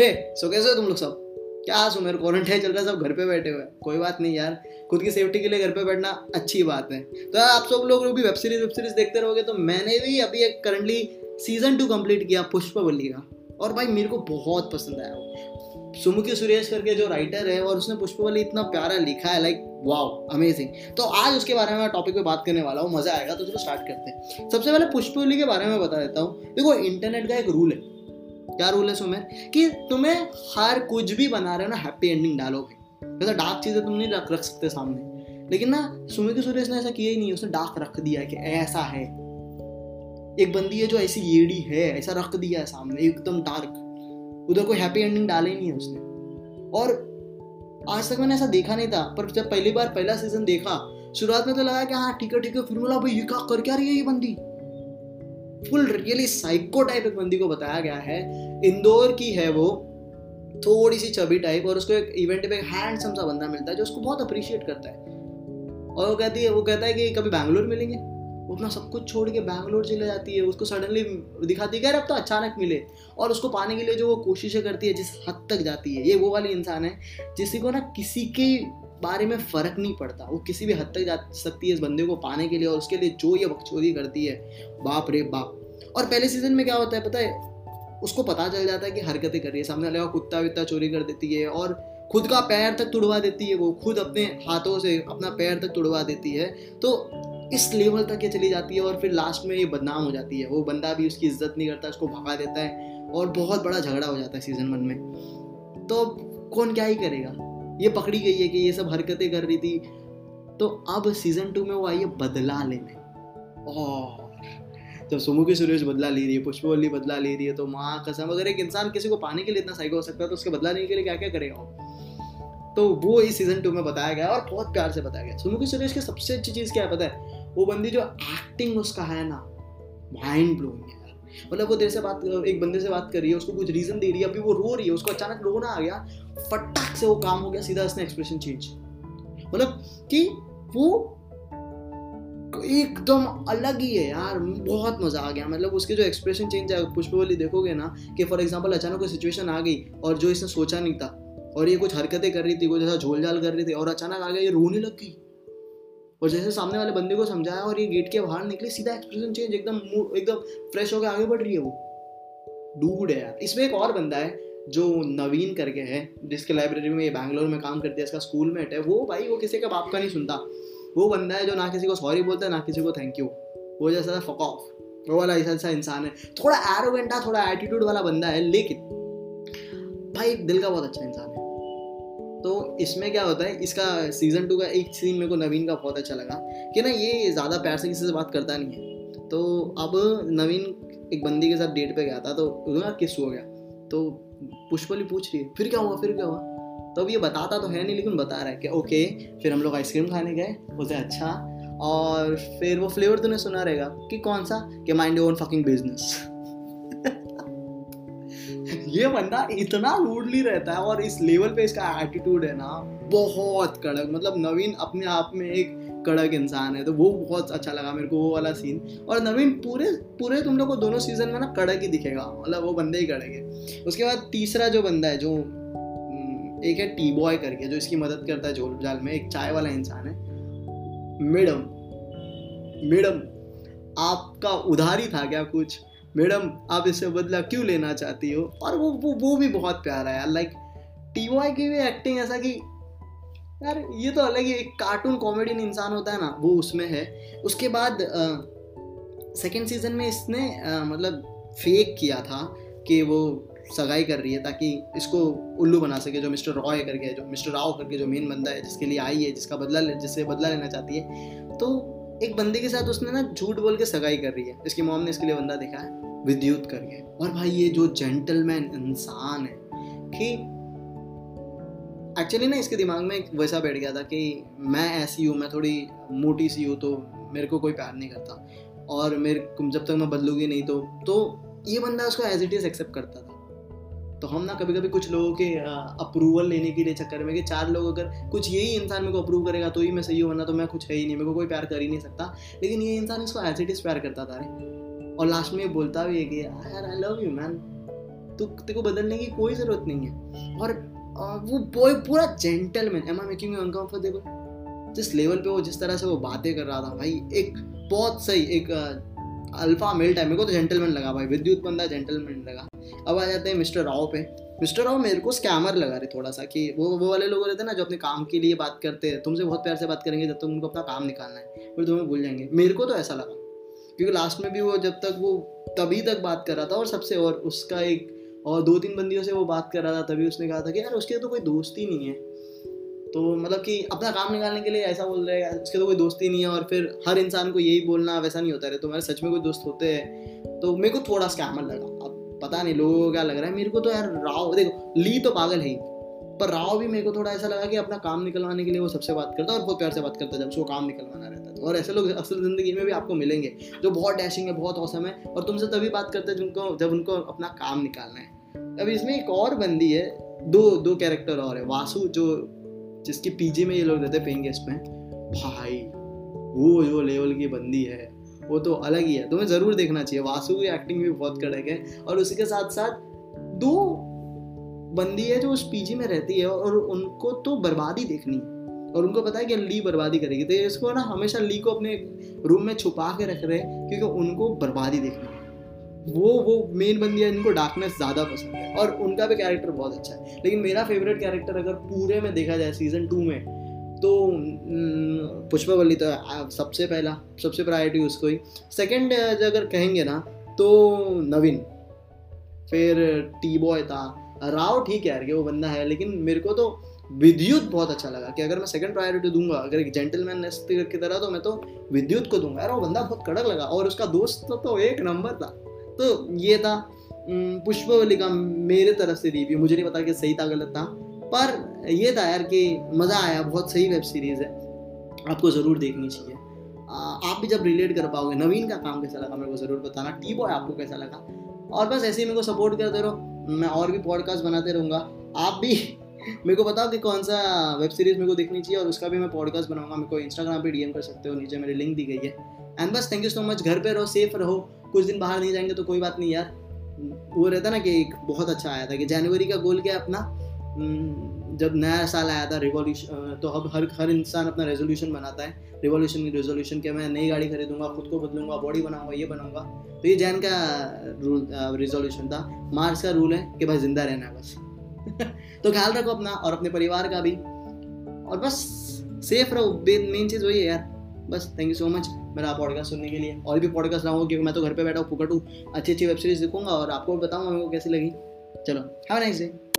हे सो कैसे हो तुम लोग सब? क्या सुमेर क्वारंटाइन चल रहा है? सब घर पे बैठे हुए कोई बात नहीं यार। खुद की सेफ्टी के लिए घर पे बैठना अच्छी बात है। तो यार, आप सब लोग भी वेब सीरीज़ वेब सीरीज़ देखते रहोगे तो मैंने भी अभी एक करंटली सीज़न टू कंप्लीट किया, पुष्पवल्ली का। और भाई, मेरे को बहुत पसंद आया वो। सुमुखी सुरेश करके जो राइटर है, और उसने पुष्पवल्ली इतना प्यारा लिखा है लाइक वाओ अमेजिंग तो आज उसके बारे में टॉपिक पे बात करने वाला हूँ। मज़ा आएगा तो चलो स्टार्ट करते हैं। सबसे पहले पुष्पवल्ली के बारे में बता देता हूँ। देखो इंटरनेट का एक रूल है। क्या रूल है सुमेर? कि तुम्हें हर कुछ भी बना रहे हो ना हैप्पी एंडिंग डालोगे। जैसे डार्क चीज़ें तुम नहीं रख रख सकते सामने। लेकिन ना सुमित सुरेश ने ऐसा किया ही नहीं, उसने डार्क रख दिया कि ऐसा है। एक बंदी है जो ऐसी येड़ी है, ऐसा रख दिया है सामने, एकदम डार्क उधर कोई हैप्पी एंडिंग डाले ही नहीं है उसने। और आज तक मैंने ऐसा देखा नहीं था, पर जब पहली बार पहला सीज़न देखा, शुरुआत में तो लगा कि हाँ ठीक है ठीक है, फिर बोला, भाई, ये क्या कर क्या रही है ये बंदी? फुल रियली साइको टाइप एक बंदी को बताया गया है। इंदौर की है वो, थोड़ी सी चबी टाइप और उसको एक इवेंट पे हैंडसम सा बंदा मिलता है जो उसको बहुत अप्रिशिएट करता है। और वो कहती है, वो कहता है कि कभी बैंगलोर मिलेंगे? वो अपना सब कुछ छोड़ के बैंगलोर चले जाती है। उसको सडनली दिखाती है अब तो अचानक मिले। और उसको पाने के लिए जो वो कोशिशें करती है, जिस हद तक जाती है, ये वो वाली इंसान है जिसको ना किसी के बारे में फ़र्क नहीं पड़ता। वो किसी भी हद तक जा सकती है इस बंदे को पाने के लिए और उसके लिए जो ये बकचोदी करती है, बाप रे बाप। और पहले सीज़न में क्या होता है पता है? उसको पता चल जाता है कि हरकतें कर रही है। सामने वाले का कुत्ता वित्ता चोरी कर देती है और खुद का पैर तक तुड़वा देती है वो, खुद अपने हाथों से अपना पैर तक तुड़वा देती है। तो इस लेवल तक ये चली जाती है और फिर लास्ट में ये बदनाम हो जाती है। वो बंदा भी उसकी इज़्ज़त नहीं करता, उसको भगा देता है और बहुत बड़ा झगड़ा हो जाता है सीज़न वन में। तो कौन क्या ही करेगा? ये पकड़ी गई है कि ये सब हरकतें कर रही थी। तो अब सीज़न टू में वो आई है बदला लेने। और जब सुमुखी सुरेश बदला ले रही है पुष्पवल्ली बदला ले रही है तो माँ कसम, अगर एक इंसान किसी को पाने के लिए इतना साइको हो सकता है तो उसके बदला लेने के लिए क्या क्या करेगा तो वो इस सीज़न टू में बताया गया और बहुत प्यार से बताया गया। सुमुखी सुरेश की सबसे अच्छी चीज़ क्या है पता है? वो बंदी जो एक्टिंग उसका है ना माइंड ब्लोइंग है। मतलब वो देर से बात, एक बंदे से बात कर रही है, उसको कुछ रीजन दे रही है, अभी वो रो रही है, उसको अचानक रोना आ गया, फटाक से वो काम हो गया, सीधा उसने एक्सप्रेशन चेंज मतलब कि वो एकदम अलग ही है यार, बहुत मज़ा आ गया मतलब उसके जो एक्सप्रेशन चेंज है पुष्पवली देखोगे ना, कि फॉर एग्ज़ाम्पल अचानक कोई सिचुएशन आ गई, और जो इसने सोचा नहीं था, और ये कुछ हरकतें कर रही थी, कुछ ऐसा झोल झाल कर रही थी, और अचानक आ गया, ये रोने लग गई. और जैसे सामने वाले बंदे को समझाया और ये गेट के बाहर निकले, सीधा एक्सप्रेशन चेंज एकदम एकदम फ्रेश होकर आगे बढ़ रही है वो। डूड है यार। इसमें एक और बंदा है जो नवीन करके है, जिसके लाइब्रेरी में ये बैंगलोर में काम करती है इसका स्कूल मेट है। वो भाई, वो किसी का बाप का नहीं सुनता। वो बंदा है जो ना किसी को सॉरी बोलता है, ना किसी को थैंक यू वो जैसा फक ऑफ़ वो वाला ऐसा ऐसा इंसान है। थोड़ा एरोगेंटा थोड़ा एटीट्यूड वाला बंदा है, लेकिन भाई, दिल का बहुत अच्छा इंसान है। तो इसमें क्या होता है, इसका सीज़न टू का एक सीन मेरे को नवीन का बहुत अच्छा लगा कि ना ये ज़्यादा प्यार से किसी से बात करता नहीं है। तो अब नवीन एक बंदी के साथ डेट पे गया था तो ना किस हो गया? तो पुष्पली पूछ रही है, फिर क्या हुआ, फिर क्या हुआ? तो अब ये बताता तो है नहीं, लेकिन बता रहा है कि, ओके, फिर हम लोग आइसक्रीम खाने गए बोलते अच्छा। और फिर वो फ्लेवर तूने सुना रहेगा कि कौन सा? कि माइंड ओन फकिंग बिज़नेस ये बंदा इतना रूडली रहता है और इस लेवल पे इसका एटीट्यूड है ना बहुत कड़क। मतलब नवीन अपने आप में एक कड़क इंसान है तो वो बहुत अच्छा लगा मेरे को वो वाला सीन और नवीन पूरे पूरे तुम लोग को दोनों सीज़न में ना कड़क ही दिखेगा। मतलब वो बंदे ही कड़क है। उसके बाद तीसरा जो बंदा है जो हम्म, एक है टी बॉय करके जो इसकी मदद करता है झोल जाल में एक चाय वाला इंसान है। मैडम मैडम आपका उधार ही था क्या कुछ? मैडम आप इससे बदला क्यों लेना चाहती हो? और वो वो, वो भी बहुत प्यारा है लाइक टी वाई की भी एक्टिंग ऐसा कि यार ये तो अलग ही एक कार्टून कॉमेडियन इंसान होता है ना वो उसमें है। उसके बाद सेकेंड सीज़न में इसने आ, मतलब फेक किया था कि वो सगाई कर रही है ताकि इसको उल्लू बना सके जो मिस्टर रॉय करके जो मिस्टर राव करके जो मेन बंदा है जिसके लिए आई है जिसका बदला ले जिससे बदला लेना चाहती है। तो एक बंदे के साथ उसने ना झूठ बोल के सगाई कर रही है। इसकी मॉम ने इसके लिए बंदा देखा है, विद्युत करके और भाई ये जो जेंटलमैन इंसान है, कि एक्चुअली ना इसके दिमाग में एक वैसा बैठ गया था कि मैं ऐसी हूँ, मैं थोड़ी मोटी सी हूँ तो मेरे को कोई प्यार नहीं करता। और मेरे जब तक मैं बदलूँगी नहीं तो तो ये बंदा उसको एज इट इज़ एक्सेप्ट करता था। तो हम ना कभी कभी कुछ लोगों के अप्रूवल लेने के लिए चक्कर में कि चार लोग अगर कुछ यही इंसान मेरे को अप्रूव करेगा तो ही मैं सही हूँ, वरना तो मैं कुछ है ही नहीं, मेरे को कोई प्यार कर ही नहीं सकता। लेकिन ये इंसान इसको एज इट इज़ प्यार करता था और लास्ट में ये बोलता भी है कि, यार आई लव यू मैन तो तेरे को बदलने की कोई ज़रूरत नहीं है। और वो बॉय पूरा gentleman am I making you uncomfortable जिस लेवल पे वो, जिस तरह से वो बातें कर रहा था, भाई, एक बहुत सही, एक अल्फ़ा मेल टाइम मेरे को तो जेंटलमैन लगा, भाई. विद्युत बंदा जेंटलमैन लगा। अब आ जाते हैं मिस्टर राव पे। मिस्टर राव मेरे को स्कैमर लगा रहे थोड़ा सा कि वो वो वाले लोग रहते हैं ना जो अपने काम के लिए बात करते हैं, तुमसे बहुत प्यार से बात करेंगे जब तक उनको अपना काम निकालना है, फिर तुम्हें भूल जाएँगे। मेरे को तो ऐसा लगा, क्योंकि लास्ट में भी वो जब तक वो तभी तक बात कर रहा था और सबसे और उसका एक और दो तीन बंदियों से वो बात कर रहा था, तभी उसने कहा था कि यार उसके तो कोई दोस्त नहीं है। तो मतलब कि अपना काम निकालने के लिए ऐसा बोल रहे हैं, उसके तो कोई दोस्ती नहीं है और फिर हर इंसान को यही बोलना वैसा नहीं होता है। तुम्हारे सच में कोई दोस्त होते हैं तो मेरे को थोड़ा स्कैमर लगा। पता नहीं लोगों को क्या लग रहा है। मेरे को तो यार राव, देखो, ली तो पागल है ही। पर राव भी मेरे को थोड़ा ऐसा लगा कि अपना काम निकलवाने के लिए वो सबसे बात करता है और बहुत प्यार से बात करता है जब उसको काम निकलवाना रहता है। और ऐसे लोग असल ज़िंदगी में भी आपको मिलेंगे, जो बहुत डैशिंग है, बहुत औसम है और तुमसे तभी बात करते हैं जिनको, जब उनको अपना काम निकालना है। अब इसमें एक और बंदी है, दो दो कैरेक्टर और है, वासु जो जिसकी पीजी में ये लोग रहते पेइंग गेस्ट में। भाई, वो जो लेवल की बंदी है वो तो अलग ही है। तुम्हें ज़रूर देखना चाहिए। वासु की एक्टिंग भी बहुत कड़क है और उसी के साथ साथ दो बंदी है जो उस पीजी में रहती है और उनको तो बर्बादी देखनी है। और उनको पता है कि ली बर्बादी करेगी। तो इसको ना हमेशा ली को अपने रूम में छुपा के रख रहे हैं क्योंकि उनको बर्बादी देखनी है। वो वो मेन बंदी है, इनको डार्कनेस ज़्यादा पसंद है। और उनका भी कैरेक्टर बहुत अच्छा है। लेकिन मेरा फेवरेट कैरेक्टर अगर पूरे में देखा जाए सीज़न टू में तो पुष्पावल्ली तो सबसे पहला सबसे प्रायोरिटी उसको ही। सेकंड अगर कहेंगे ना तो नवीन। फिर टी बॉय था। राव ठीक है यार कि वो बंदा है लेकिन मेरे को तो विद्युत बहुत अच्छा लगा कि अगर मैं सेकंड प्रायोरिटी दूँगा अगर एक जेंटलमैन की तरह तो मैं तो विद्युत को दूँगा। यार वो बंदा बहुत कड़क लगा और उसका दोस्त तो, तो एक नंबर था। तो ये था पुष्पवली का मेरे तरफ़ से रिव्यू मुझे नहीं पता कि सही था गलत था। पर ये था यार कि मज़ा आया, बहुत सही वेब सीरीज़ है। आपको ज़रूर देखनी चाहिए। आप भी जब रिलेट कर पाओगे, नवीन का काम कैसा लगा, मेरे को ज़रूर बताना। टी बॉय आपको कैसा लगा? और बस ऐसे ही मेरे को सपोर्ट करते रहो। मैं और भी पॉडकास्ट बनाते रहूँगा। आप भी, मेरे को बताओ कि कौन सा वेब सीरीज़ मेरे को देखनी चाहिए और उसका भी मैं पॉडकास्ट बनाऊँगा। मेरे को इंस्टाग्राम पे डीएम कर सकते हो, नीचे मेरी लिंक दी गई है। एंड बस थैंक यू सो मच घर पे रहो सेफ़ रहो। कुछ दिन बाहर नहीं जाएँगे तो कोई बात नहीं यार। वो रहता ना कि एक बहुत अच्छा आया था कि जनवरी का गोल क्या है अपना? जब नया साल आया था रिवॉल्यूशन तो अब हर हर इंसान अपना रेजोल्यूशन बनाता है। रिवॉल्यूशन रेजोल्यूशन के मैं नई गाड़ी खरीदूँगा, खुद को बदलूँगा बॉडी बनाऊँगा, ये बनाऊँगा। तो ये जैन का रूल रेजोल्यूशन था। मार्च का रूल है कि भाई ज़िंदा रहना है बस। तो ख्याल रखो अपना और अपने परिवार का भी। और बस सेफ़ रहो। मेन चीज़ वही है यार। बस थैंक यू सो मच मेरा पॉडकास्ट सुनने के लिए। और भी पॉडकास्ट लाऊँगा क्योंकि मैं तो घर पे बैठा हूँ, फुकट हूँ। अच्छी अच्छी वेब सीरीज़ दिखूँगा और आपको भी बताऊँगा मेरे को कैसी लगी। चलो हैव नाइस डे